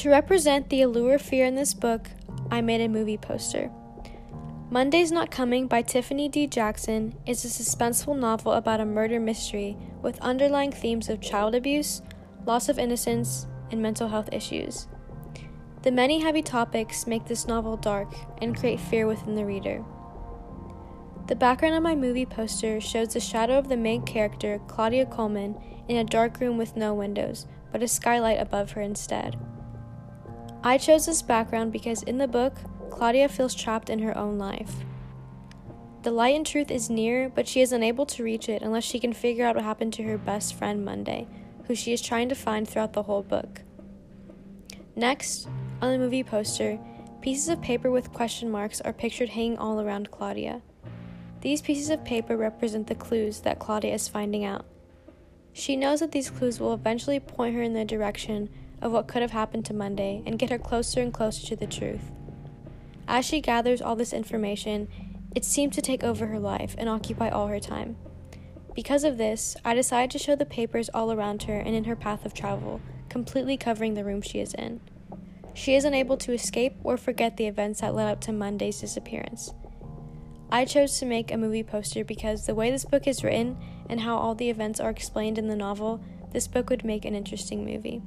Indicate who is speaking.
Speaker 1: To represent the allure of fear in this book, I made a movie poster. Monday's Not Coming by Tiffany D. Jackson is a suspenseful novel about a murder mystery with underlying themes of child abuse, loss of innocence, and mental health issues. The many heavy topics make this novel dark and create fear within the reader. The background of my movie poster shows the shadow of the main character, Claudia Coleman, in a dark room with no windows, but a skylight above her instead. I chose this background because in the book, Claudia feels trapped in her own life. The light and truth is near, but she is unable to reach it unless she can figure out what happened to her best friend Monday, who she is trying to find throughout the whole book. Next, on the movie poster, pieces of paper with question marks are pictured hanging all around Claudia. These pieces of paper represent the clues that Claudia is finding out. She knows that these clues will eventually point her in the direction of what could have happened to Monday and get her closer and closer to the truth. As she gathers all this information, it seems to take over her life and occupy all her time. Because of this, I decided to show the papers all around her and in her path of travel, completely covering the room she is in. She is unable to escape or forget the events that led up to Monday's disappearance. I chose to make a movie poster because the way this book is written and how all the events are explained in the novel, this book would make an interesting movie.